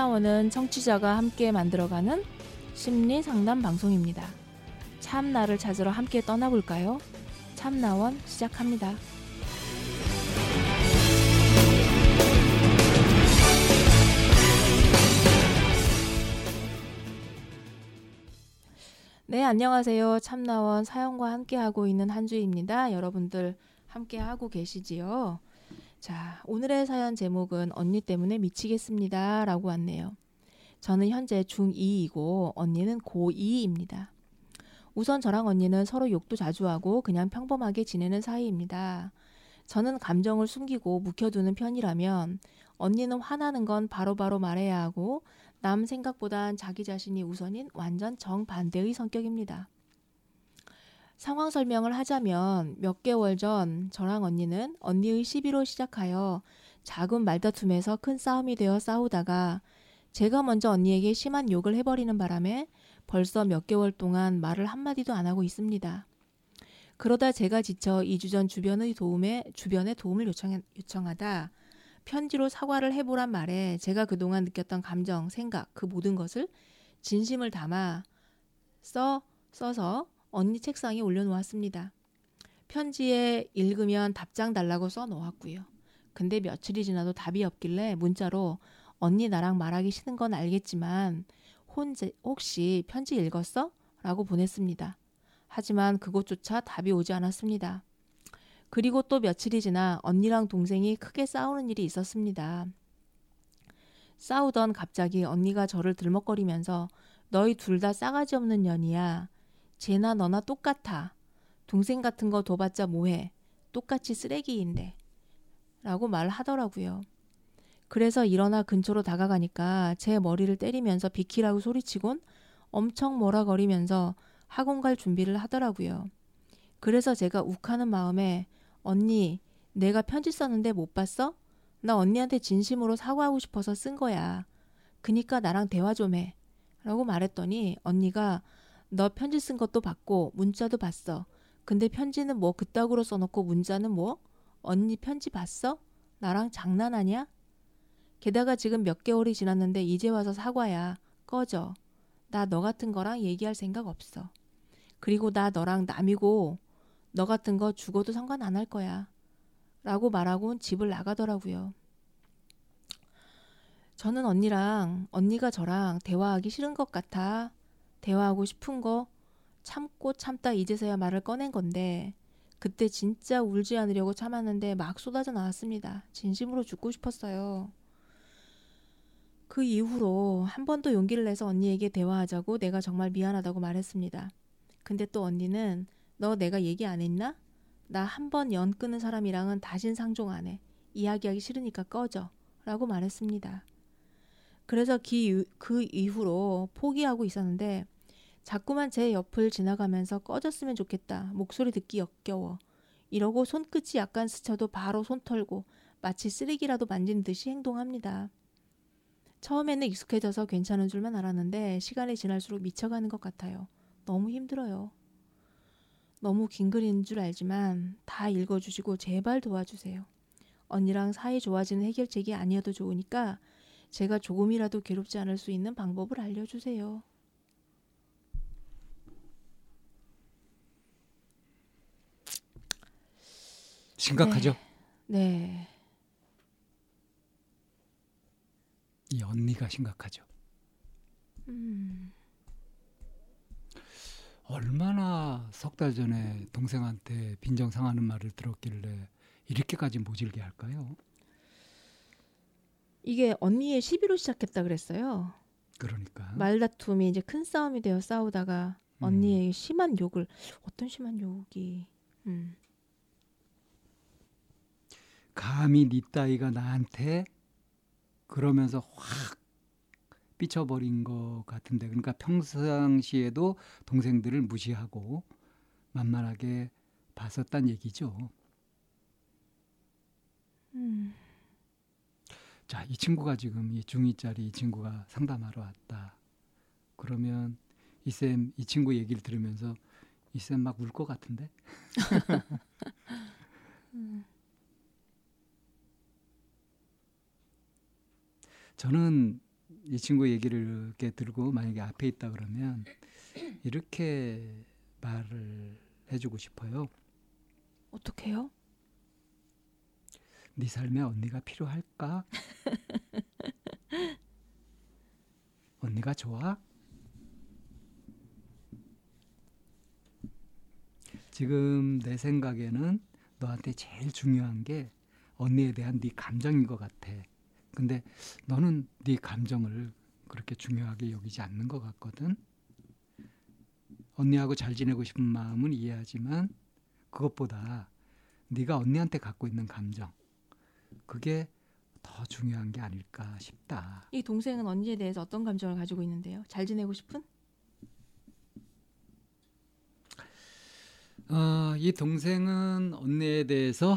참나원은 청취자가 함께 만들어가는 심리 상담 방송입니다. 참나를 찾으러 함께 떠나볼까요? 참나원 시작합니다. 네, 안녕하세요. 참나원 사연과 함께하고 있는 한주입니다. 여러분들 함께하고 계시지요? 자, 오늘의 사연 제목은 언니 때문에 미치겠습니다. 라고 왔네요. 저는 현재 중2이고 언니는 고2입니다. 우선 저랑 언니는 서로 욕도 자주 하고 그냥 평범하게 지내는 사이입니다. 저는 감정을 숨기고 묵혀두는 편이라면 언니는 화나는 건 바로바로 바로 말해야 하고 남 생각보단 자기 자신이 우선인 완전 정반대의 성격입니다. 상황 설명을 하자면 몇 개월 전 저랑 언니는 언니의 시비로 시작하여 작은 말다툼에서 큰 싸움이 되어 싸우다가 제가 먼저 언니에게 심한 욕을 해버리는 바람에 벌써 몇 개월 동안 말을 한마디도 안 하고 있습니다. 그러다 제가 지쳐 2주 전 주변의 도움에 주변에 도움을 요청, 요청하다 편지로 사과를 해보란 말에 제가 그동안 느꼈던 감정, 생각, 그 모든 것을 진심을 담아 써, 써서 언니 책상에 올려놓았습니다. 편지에 읽으면 답장 달라고 써 놓았고요. 근데 며칠이 지나도 답이 없길래 문자로 언니 나랑 말하기 싫은 건 알겠지만 혼자 혹시 편지 읽었어? 라고 보냈습니다. 하지만 그것조차 답이 오지 않았습니다. 그리고 또 며칠이 지나 언니랑 동생이 크게 싸우는 일이 있었습니다. 싸우던 갑자기 언니가 저를 들먹거리면서 너희 둘 다 싸가지 없는 년이야. 쟤나 너나 똑같아. 동생 같은 거 둬봤자 뭐해. 똑같이 쓰레기인데. 라고 말하더라고요. 그래서 일어나 근처로 다가가니까 제 머리를 때리면서 비키라고 소리치곤 엄청 뭐라거리면서 학원 갈 준비를 하더라고요. 그래서 제가 욱하는 마음에 언니, 내가 편지 썼는데 못 봤어? 나 언니한테 진심으로 사과하고 싶어서 쓴 거야. 그니까 나랑 대화 좀 해. 라고 말했더니 언니가 너 편지 쓴 것도 봤고 문자도 봤어. 근데 편지는 뭐 그따구로 써놓고 문자는 뭐? 언니 편지 봤어? 나랑 장난하냐? 게다가 지금 몇 개월이 지났는데 이제 와서 사과야. 꺼져. 나 너 같은 거랑 얘기할 생각 없어. 그리고 나 너랑 남이고 너 같은 거 죽어도 상관 안 할 거야. 라고 말하고 집을 나가더라고요. 저는 언니랑, 언니가 저랑 대화하기 싫은 것 같아. 대화하고 싶은 거 참고 참다 이제서야 말을 꺼낸 건데, 그때 진짜 울지 않으려고 참았는데 막 쏟아져 나왔습니다. 진심으로 죽고 싶었어요. 그 이후로 한 번 더 용기를 내서 언니에게 대화하자고 내가 정말 미안하다고 말했습니다. 근데 또 언니는 너 내가 얘기 안 했나? 나 한 번연 끊은 사람이랑은 다신 상종 안 해. 이야기하기 싫으니까 꺼져. 라고 말했습니다. 그래서 기, 그 이후로 포기하고 있었는데 자꾸만 제 옆을 지나가면서 꺼졌으면 좋겠다. 목소리 듣기 역겨워. 이러고 손끝이 약간 스쳐도 바로 손 털고 마치 쓰레기라도 만진 듯이 행동합니다. 처음에는 익숙해져서 괜찮은 줄만 알았는데 시간이 지날수록 미쳐가는 것 같아요. 너무 힘들어요. 너무 긴 글인 줄 알지만 다 읽어주시고 제발 도와주세요. 언니랑 사이 좋아지는 해결책이 아니어도 좋으니까 제가 조금이라도 괴롭지 않을 수 있는 방법을 알려주세요. 심각하죠? 네. 네. 이 언니가 심각하죠. 음. 얼마나 석 달 전에 동생한테 빈정 상하는 말을 들었길래 이렇게까지 모질게 할까요? 이게 언니의 시비로 시작했다 그랬어요. 그러니까 말다툼이 이제 큰 싸움이 되어 싸우다가 음. 언니의 심한 욕을 어떤 심한 욕이 음. 감히 니 따위가 나한테 그러면서 확 삐쳐버린 것 같은데 그러니까 평상시에도 동생들을 무시하고 만만하게 봤었단 얘기죠. 음. 자, 이 친구가 지금 이 중2짜리 이 친구가 상담하러 왔다. 그러면 이 쌤 이 친구 얘기를 들으면서 이 쌤 막 울 것 같은데? 음. 저는 이 친구 얘기를 이렇게 들고 만약에 앞에 있다 그러면 이렇게 말을 해주고 싶어요. 어떻게요? 네 삶에 언니가 필요할까? 언니가 좋아? 지금 내 생각에는 너한테 제일 중요한 게 언니에 대한 네 감정인 것 같아. 근데 너는 네 감정을 그렇게 중요하게 여기지 않는 것 같거든. 언니하고 잘 지내고 싶은 마음은 이해하지만 그것보다 네가 언니한테 갖고 있는 감정 그게 더 중요한 게 아닐까 싶다. 이 동생은 언니에 대해서 어떤 감정을 가지고 있는데요? 잘 지내고 싶은? 어, 이 동생은 언니에 대해서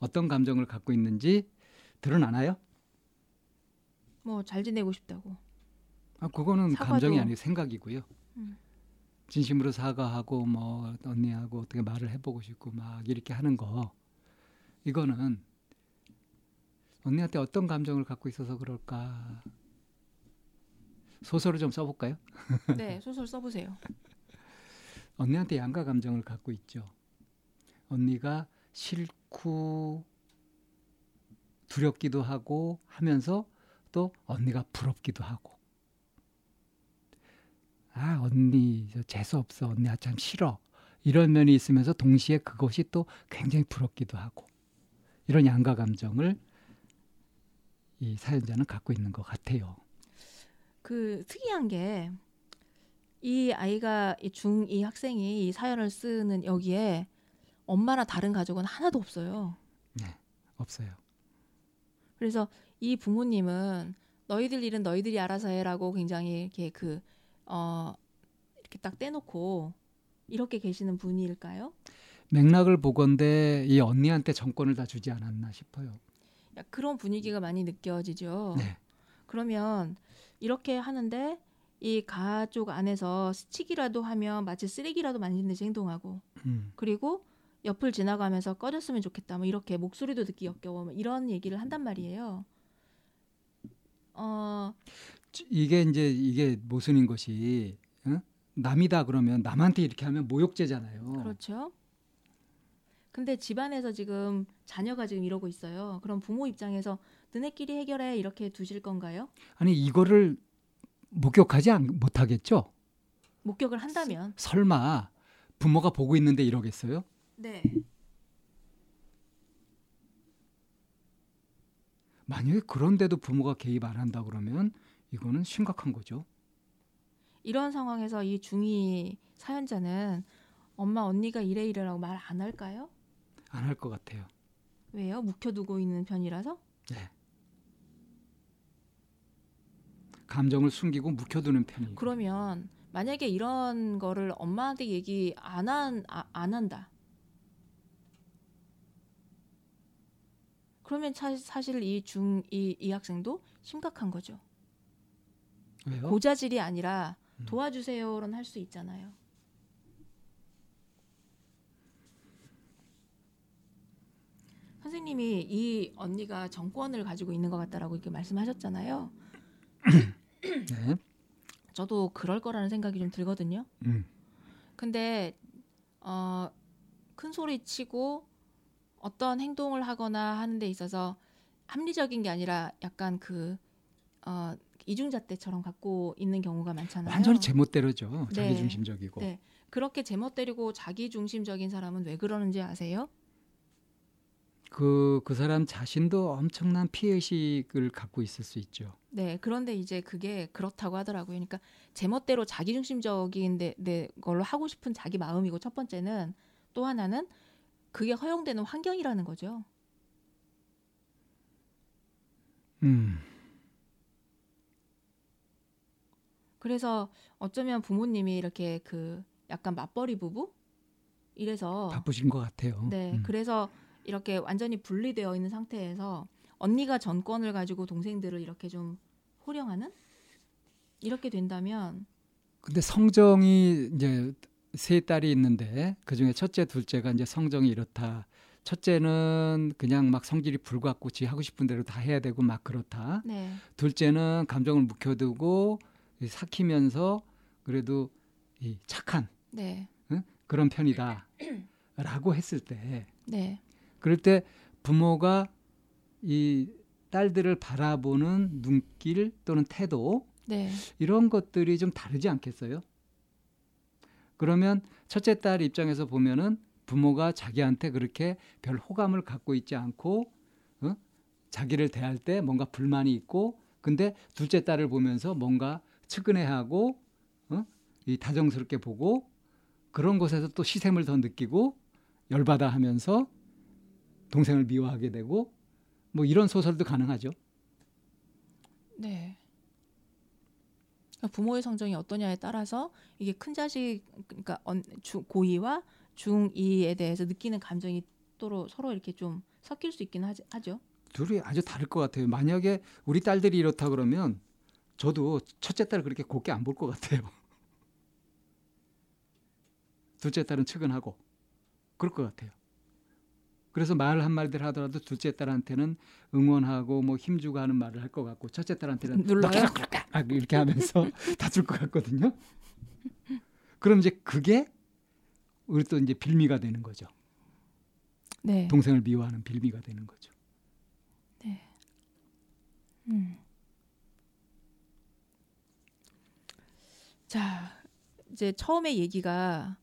어떤 감정을 갖고 있는지 드러나나요? 뭐 잘 지내고 싶다고. 아, 그거는 사과도- 감정이 아니고 생각이고요. 음. 진심으로 사과하고 뭐 언니하고 어떻게 말을 해보고 싶고 막 이렇게 하는 거 이거는 언니한테 어떤 감정을 갖고 있어서 그럴까 소설을 좀 써볼까요? 네, 소설 써보세요. 언니한테 양가 감정을 갖고 있죠. 언니가 싫고 두렵기도 하고 하면서 또 언니가 부럽기도 하고. 아, 언니 저 재수 없어. 언니 아, 참 싫어. 이런 면이 있으면서 동시에 그것이 또 굉장히 부럽기도 하고. 이런 양가 감정을 이 사연자는 갖고 있는 것 같아요. 그 특이한 게 이 아이가 이 중2 학생이 이 사연을 쓰는 여기에 엄마나 다른 가족은 하나도 없어요. 없어요. 그래서 이 부모님은 너희들 일은 너희들이 알아서 해라고 굉장히 이렇게 그 어 이렇게 딱 떼놓고 이렇게 계시는 분일까요? 맥락을 보건대 이 언니한테 정권을 다 주지 않았나 싶어요. 야, 그런 분위기가 많이 느껴지죠. 네. 그러면 이렇게 하는데 이 가족 안에서 스치기라도 하면 마치 쓰레기라도 만진 듯이 행동하고 음. 그리고 옆을 지나가면서 꺼졌으면 좋겠다. 뭐 이렇게 목소리도 듣기 역겨워. 뭐 이런 얘기를 한단 말이에요. 어, 이게 이제 이게 모순인 것이 응? 남이다 그러면 남한테 이렇게 하면 모욕죄잖아요. 그렇죠. 근데 집안에서 지금 자녀가 지금 이러고 있어요. 그럼 부모 입장에서 너네끼리 해결해 이렇게 두실 건가요? 아니 이거를 목격하지 않- 못하겠죠? 목격을 한다면. 설마 부모가 보고 있는데 이러겠어요? 네. 만약에 그런데도 부모가 개입 안 한다 그러면 이거는 심각한 거죠. 이런 상황에서 이 중이 사연자는 엄마 언니가 이래 이래라고 말 안 할까요? 안 할 것 같아요. 왜요? 묵혀두고 있는 편이라서? 네. 감정을 숨기고 묵혀두는 편이고. 그러면 만약에 이런 거를 엄마한테 얘기 안, 한, 아, 안 한다. 그러면 차, 사실 이 중, 이, 이 학생도 심각한 거죠. 왜요? 고자질이 아니라 음. 도와주세요는 할 수 있잖아요. 선생님이 이 언니가 정권을 가지고 있는 것 같다라고 이렇게 말씀하셨잖아요. 네. 저도 그럴 거라는 생각이 좀 들거든요. 음. 근데 어, 큰 소리 치고 어떤 행동을 하거나 하는 데 있어서 합리적인 게 아니라 약간 그 어, 이중잣대처럼 갖고 있는 경우가 많잖아요. 완전히 제멋대로죠. 네. 자기중심적이고. 네. 그렇게 제멋 때리고 자기 중심적인 사람은 왜 그러는지 아세요? 그, 그 사람 자신도 엄청난 피해의식을 갖고 있을 수 있죠. 네. 그런데 이제 그게 그렇다고 하더라고요. 그러니까 제멋대로 자기 중심적인 데, 데 걸로 하고 싶은 자기 마음이고 첫 번째는 또 하나는 그게 허용되는 환경이라는 거죠. 음. 그래서 어쩌면 부모님이 이렇게 그 약간 맞벌이 부부 이래서 바쁘신 것 같아요. 네 음. 그래서 이렇게 완전히 분리되어 있는 상태에서 언니가 전권을 가지고 동생들을 이렇게 좀 호령하는 이렇게 된다면 근데 성정이 이제 세 딸이 있는데 그 중에 첫째, 둘째가 이제 성정이 이렇다 첫째는 그냥 막 성질이 불같고 지 하고 싶은 대로 다 해야 되고 막 그렇다. 네. 둘째는 감정을 묵혀두고 이 삭히면서 그래도 이 착한 네. 그런 편이다라고 했을 때 네. 그럴 때 부모가 이 딸들을 바라보는 눈길 또는 태도 네. 이런 것들이 좀 다르지 않겠어요? 그러면 첫째 딸 입장에서 보면은 부모가 자기한테 그렇게 별 호감을 갖고 있지 않고 어? 자기를 대할 때 뭔가 불만이 있고 근데 둘째 딸을 보면서 뭔가 측은해하고 어? 이 다정스럽게 보고 그런 곳에서 또 시샘을 더 느끼고 열받아 하면서 동생을 미워하게 되고 뭐 이런 소설도 가능하죠. 네. 부모의 성정이 어떠냐에 따라서 이게 큰 자식 그러니까 고2와 중2에 대해서 느끼는 감정이 또로 서로 이렇게 좀 섞일 수 있긴 하지, 하죠. 둘이 아주 다를 것 같아요. 만약에 우리 딸들이 이렇다 그러면 저도 첫째 딸을 그렇게 곱게 안 볼 것 같아요. 둘째 딸은 측은하고 그럴 것 같아요. 그래서 말 한마디를 하더라도 둘째 딸한테는 응원하고 뭐 힘주고 하는 말을 할 것 같고 첫째 딸한테는 눌러요? 아, 이렇게 하면서 다줄 것 같거든요. 그럼 이제 그게 우리 또 이제 빌미가 되는 거죠. 네. 동생을 미워하는 빌미가 되는 거죠. 음. 자, 이제 처음에 얘기가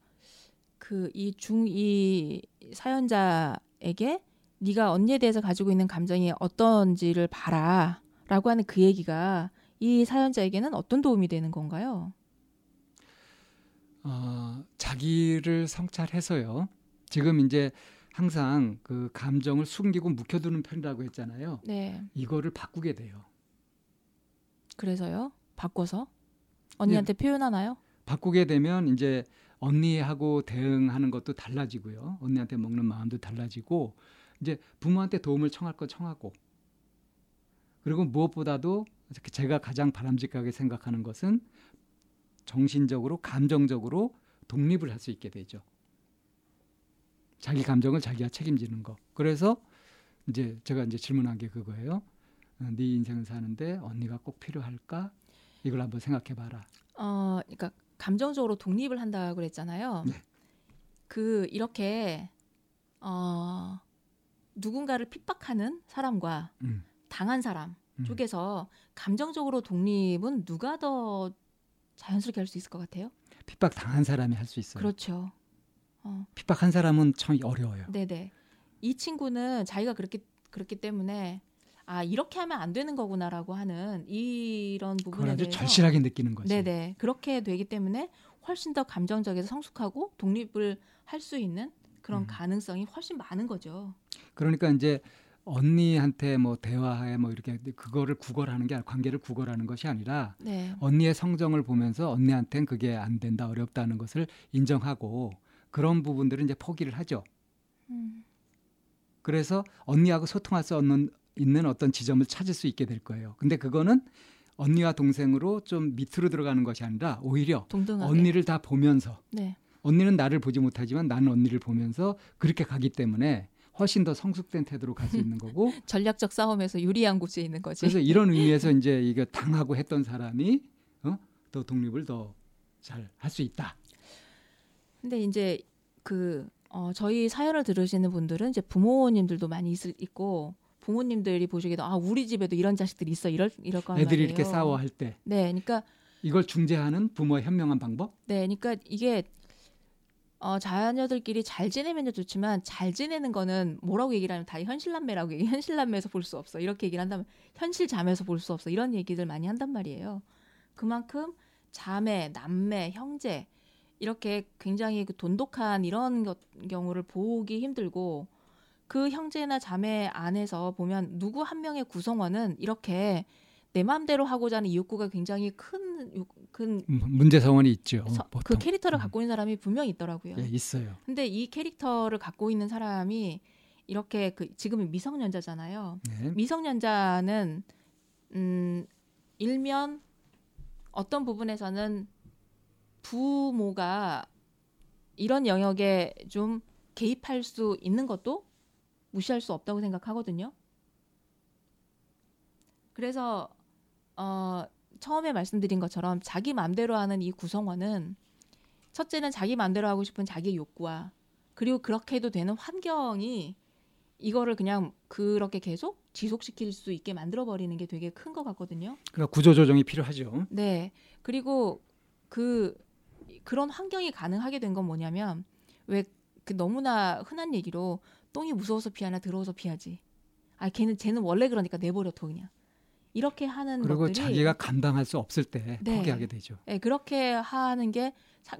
그 이 중2 사연자 에게 네가 언니에 대해서 가지고 있는 감정이 어떤지를 봐라라고 하는 그 얘기가 이 사연자에게는 어떤 도움이 되는 건가요? 어, 자기를 성찰해서요. 지금 이제 항상 그 감정을 숨기고 묵혀두는 편이라고 했잖아요. 네. 이거를 바꾸게 돼요. 그래서요. 바꿔서 언니한테 표현하나요? 바꾸게 되면 이제 언니하고 대응하는 것도 달라지고요. 언니한테 먹는 마음도 달라지고 이제 부모한테 도움을 청할 거 청하고 그리고 무엇보다도 제가 가장 바람직하게 생각하는 것은 정신적으로 감정적으로 독립을 할 수 있게 되죠. 자기 감정을 자기가 책임지는 거. 그래서 이제 제가 이제 질문한 게 그거예요. 어, 네 인생을 사는데 언니가 꼭 필요할까? 이걸 한번 생각해 봐라. 어, 그러니까 감정적으로 독립을 한다고 그랬잖아요. 네. 그 이렇게 어 누군가를 핍박하는 사람과 음. 당한 사람 음. 쪽에서 감정적으로 독립은 누가 더 자연스럽게 할 수 있을 것 같아요? 핍박 당한 사람이 할 수 있어요. 그렇죠. 어, 핍박한 사람은 참 어려워요. 네네. 이 친구는 자기가 그렇게 그렇기 때문에 아 이렇게 하면 안 되는 거구나라고 하는 이런 부분에 아주 대해서 절실하게 느끼는 거지. 네네 그렇게 되기 때문에 훨씬 더 감정적에서 성숙하고 독립을 할 수 있는 그런 음. 가능성이 훨씬 많은 거죠. 그러니까 이제 언니한테 뭐 대화해 뭐 이렇게 그거를 구걸하는 게 아니라 관계를 구걸하는 것이 아니라 네. 언니의 성정을 보면서 언니한테는 그게 안 된다 어렵다는 것을 인정하고 그런 부분들은 이제 포기를 하죠. 음, 그래서 언니하고 소통할 수 없는 있는 어떤 지점을 찾을 수 있게 될 거예요. 근데 그거는 언니와 동생으로 좀 밑으로 들어가는 것이 아니라 오히려 동등하게. 언니를 다 보면서 네. 언니는 나를 보지 못하지만 나는 언니를 보면서 그렇게 가기 때문에 훨씬 더 성숙된 태도로 갈 수 있는 거고 전략적 싸움에서 유리한 곳에 있는 거지. 그래서 이런 의미에서 이제 이거 당하고 했던 사람이 어? 더 독립을 더 잘 할 수 있다. 근데 이제 그 어, 저희 사연을 들으시는 분들은 이제 부모님들도 많이 있을 있고 부모님들이 보시기에도 아 우리 집에도 이런 자식들이 있어 이럴 이럴 거란 애들이. 이렇게 싸워할 때 네, 그러니까 이걸 중재하는 부모의 현명한 방법. 네, 그러니까 이게 어, 자녀들끼리 잘 지내면 좋지만 잘 지내는 거는 뭐라고 얘기를 하면 다 현실남매라고 얘기, 현실남매에서 볼 수 없어 이렇게 얘기를 한다면 현실자매에서 볼 수 없어 이런 얘기들 많이 한단 말이에요. 그만큼 자매, 남매, 형제 이렇게 굉장히 그 돈독한 이런 것, 경우를 보기 힘들고 그 형제나 자매 안에서 보면 누구 한 명의 구성원은 이렇게 내 마음대로 하고자 하는 욕구가 굉장히 큰, 욕- 큰 음, 문제 성원이 있죠. 서- 그 캐릭터를 음. 갖고 있는 사람이 분명히 있더라고요. 예, 있어요. 근데 이 캐릭터를 갖고 있는 사람이 이렇게 그 지금은 미성년자잖아요. 네. 미성년자는 음 일면 어떤 부분에서는 부모가 이런 영역에 좀 개입할 수 있는 것도 무시할 수 없다고 생각하거든요. 그래서 어, 처음에 말씀드린 것처럼 자기 마음대로 하는 이 구성원은 첫째는 자기 마음대로 하고 싶은 자기의 욕구와 그리고 그렇게 해도 되는 환경이 이거를 그냥 그렇게 계속 지속시킬 수 있게 만들어 버리는 게 되게 큰 것 같거든요. 그러니까 구조 조정이 필요하죠. 네. 그리고 그 그런 환경이 가능하게 된 건 뭐냐면 왜 그 너무나 흔한 얘기로 똥이 무서워서 피하나 더러워서 피하지. 아 걔는 쟤는 원래 그러니까 내버려 둬 그냥. 이렇게 하는 그리고 것들이 자기가 감당할 수 없을 때 네. 포기하게 되죠. 네, 그렇게 하는 게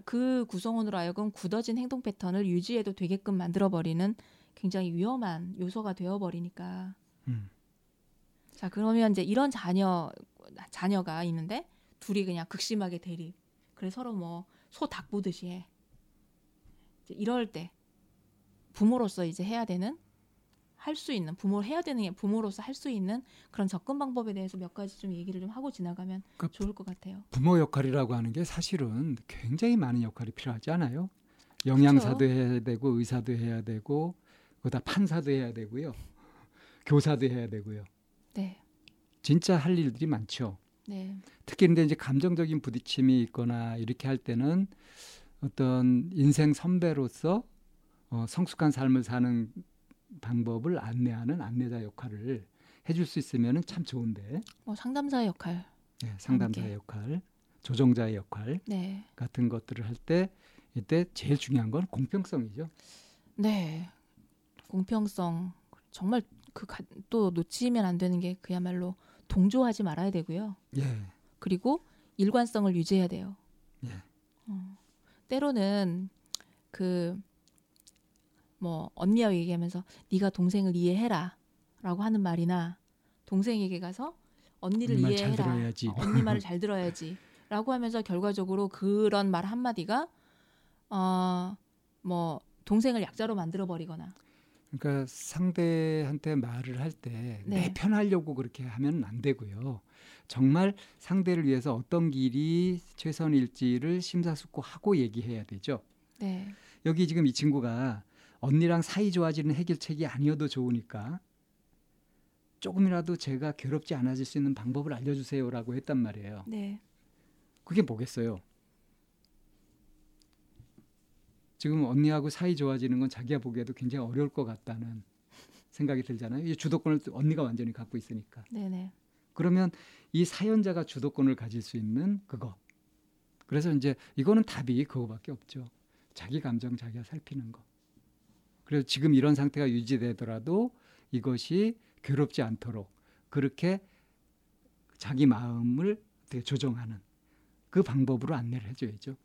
그 구성원으로 하여금 굳어진 행동 패턴을 유지해도 되게끔 만들어 버리는 굉장히 위험한 요소가 되어 버리니까. 음. 자, 그러면 이제 이런 자녀 자녀가 있는데 둘이 그냥 극심하게 대립. 그래 서로 뭐 소 닭 보듯이 해. 이제 이럴 때 부모로서 이제 해야 되는 할 수 있는 부모 해야 되는 게 부모로서 할 수 있는 그런 접근 방법에 대해서 몇 가지 좀 얘기를 좀 하고 지나가면 그 좋을 것 같아요. 부모 역할이라고 하는 게 사실은 굉장히 많은 역할이 필요하지 않아요? 영양사도 해야 되고 의사도 해야 되고 그다 판사도 해야 되고요. 교사도 해야 되고요. 네. 진짜 할 일들이 많죠. 네. 특히 근데 이제 감정적인 부딪힘이 있거나 이렇게 할 때는 어떤 인생 선배로서 어, 성숙한 삶을 사는 방법을 안내하는 안내자 역할을 해줄 수 있으면 참 좋은데 뭐 상담사의 역할. 네, 상담자의 함께. 역할, 조정자의 역할 네. 같은 것들을 할 때 이때 제일 중요한 건 공평성이죠. 네. 공평성 정말 그 또 놓치면 안 되는 게 그야말로 동조하지 말아야 되고요. 예, 그리고 일관성을 유지해야 돼요. 예. 어, 때로는 그 뭐 언니와 얘기하면서 네가 동생을 이해해라라고 하는 말이나 동생에게 가서 언니를 언니 이해해라. 들어야지. 어, 언니 말을 잘 들어야지라고 하면서 결과적으로 그런 말 한마디가 어 뭐 동생을 약자로 만들어 버리거나 그러니까 상대한테 말을 할 때내 네. 편하려고 그렇게 하면 안 되고요. 정말 상대를 위해서 어떤 길이 최선일지를 심사숙고하고 얘기해야 되죠. 네. 여기 지금 이 친구가 언니랑 사이 좋아지는 해결책이 아니어도 좋으니까 조금이라도 제가 괴롭지 않아질 수 있는 방법을 알려주세요라고 했단 말이에요. 네. 그게 뭐겠어요? 지금 언니하고 사이 좋아지는 건 자기가 보기에도 굉장히 어려울 것 같다는 생각이 들잖아요. 이 주도권을 또 언니가 완전히 갖고 있으니까. 네, 네. 그러면 이 사연자가 주도권을 가질 수 있는 그거. 그래서 이제 이거는 답이 그거밖에 없죠. 자기 감정 자기가 살피는 거. 그래서 지금 이런 상태가 유지되더라도 이것이 괴롭지 않도록 그렇게 자기 마음을 어떻게 조정하는 그 방법으로 안내를 해줘야죠.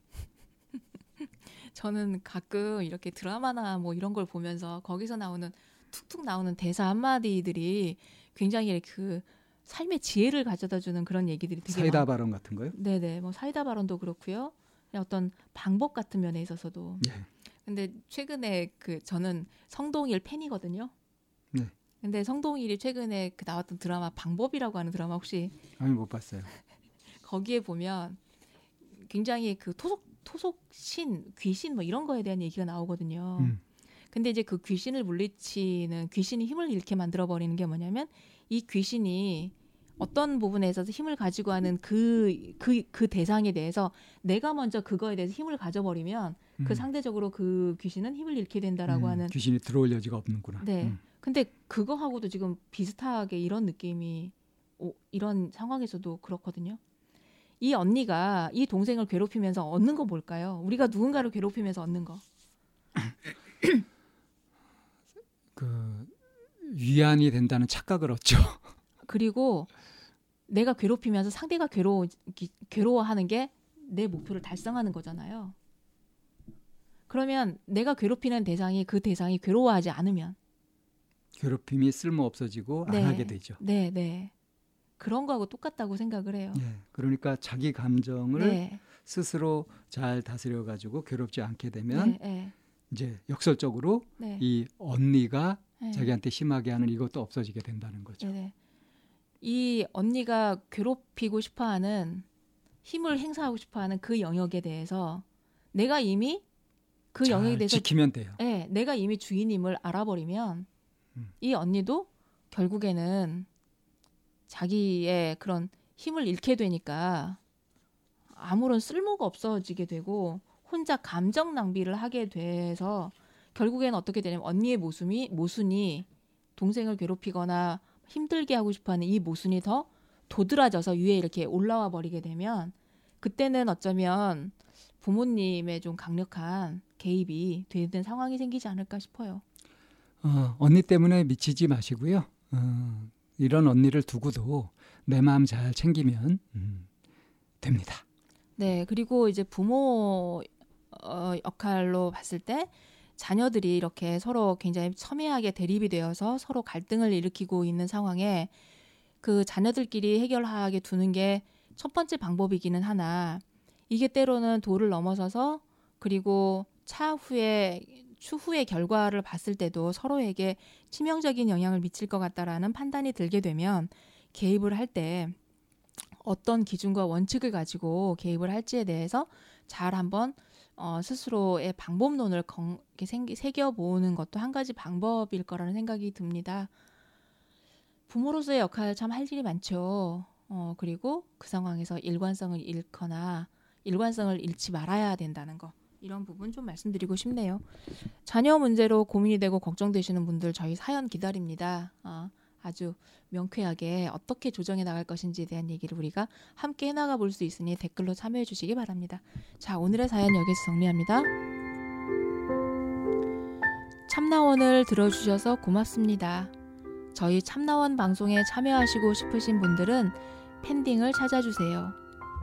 저는 가끔 이렇게 드라마나 뭐 이런 걸 보면서 거기서 나오는 툭툭 나오는 대사 한마디들이 굉장히 그 삶의 지혜를 가져다 주는 그런 얘기들이 되게 사이다 많... 발언 같은 거요? 네네 뭐 사이다 발언도 그렇고요 어떤 방법 같은 면에 있어서도 예. 근데 최근에 그 저는 성동일 팬이거든요 네. 근데 성동일이 최근에 그 나왔던 드라마 방법이라고 하는 드라마 혹시 아니 못 봤어요. 거기에 보면 굉장히 그 토속 토속 신 귀신 뭐 이런 거에 대한 얘기가 나오거든요. 음. 근데 이제 그 귀신을 물리치는 귀신이 힘을 잃게 만들어 버리는 게 뭐냐면 이 귀신이 어떤 부분에 있어서 힘을 가지고 하는 그 그 그 대상에 대해서 내가 먼저 그거에 대해서 힘을 가져버리면 그 음. 상대적으로 그 귀신은 힘을 잃게 된다라고 음, 하는. 귀신이 들어올 여지가 없는구나. 네. 음. 근데 그거하고도 지금 비슷하게 이런 느낌이 오, 이런 상황에서도 그렇거든요. 이 언니가 이 동생을 괴롭히면서 얻는 거 뭘까요? 우리가 누군가를 괴롭히면서 얻는 거. 그 위안이 된다는 착각을 얻죠. 그리고 내가 괴롭히면서 상대가 괴로워 괴로워하는 게 내 목표를 달성하는 거잖아요. 그러면 내가 괴롭히는 대상이 그 대상이 괴로워하지 않으면 괴롭힘이 쓸모 없어지고 네. 안 하게 되죠. 네, 네. 그런 거하고 똑같다고 생각을 해요. 예. 그러니까 자기 감정을 네. 스스로 잘 다스려 가지고 괴롭지 않게 되면 네, 네. 이제 역설적으로 네. 이 언니가 네. 자기한테 심하게 하는 이것도 없어지게 된다는 거죠. 이 언니가 괴롭히고 싶어 하는 힘을 행사하고 싶어 하는 그 영역에 대해서 내가 이미 그잘 영역에 대해서 지키면 돼요. 네, 내가 이미 주인임을 알아버리면 음. 이 언니도 결국에는 자기의 그런 힘을 잃게 되니까 아무런 쓸모가 없어지게 되고 혼자 감정 낭비를 하게 돼서 결국에는 어떻게 되냐면 언니의 모순이 모순이 동생을 괴롭히거나 힘들게 하고 싶어하는 이 모순이 더 도드라져서 위에 이렇게 올라와 버리게 되면 그때는 어쩌면 부모님의 좀 강력한 개입이 되는 상황이 생기지 않을까 싶어요. 어, 언니 때문에 미치지 마시고요. 어, 이런 언니를 두고도 내 마음 잘 챙기면 음, 됩니다. 네, 그리고 이제 부모 어, 역할로 봤을 때 자녀들이 이렇게 서로 굉장히 첨예하게 대립이 되어서 서로 갈등을 일으키고 있는 상황에 그 자녀들끼리 해결하게 두는 게 첫 번째 방법이기는 하나 이게 때로는 도를 넘어서서 그리고 차후에 추후의 결과를 봤을 때도 서로에게 치명적인 영향을 미칠 것 같다라는 판단이 들게 되면 개입을 할 때 어떤 기준과 원칙을 가지고 개입을 할지에 대해서 잘 한번 어, 스스로의 방법론을 건, 이렇게 생기, 새겨보는 것도 한 가지 방법일 거라는 생각이 듭니다. 부모로서의 역할 참 할 일이 많죠. 어, 그리고 그 상황에서 일관성을 잃거나 일관성을 잃지 말아야 된다는 거. 이런 부분 좀 말씀드리고 싶네요. 자녀 문제로 고민이 되고 걱정되시는 분들 저희 사연 기다립니다. 어, 아주 명쾌하게 어떻게 조정해 나갈 것인지에 대한 얘기를 우리가 함께 해나가 볼 수 있으니 댓글로 참여해 주시기 바랍니다. 자, 오늘의 사연 여기서 정리합니다. 참나원을 들어주셔서 고맙습니다. 저희 참나원 방송에 참여하시고 싶으신 분들은 팬딩을 찾아주세요.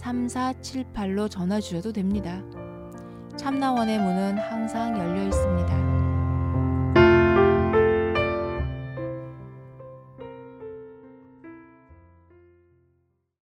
02-763-3478로 전화 주셔도 됩니다. 참나원의 문은 항상 열려 있습니다.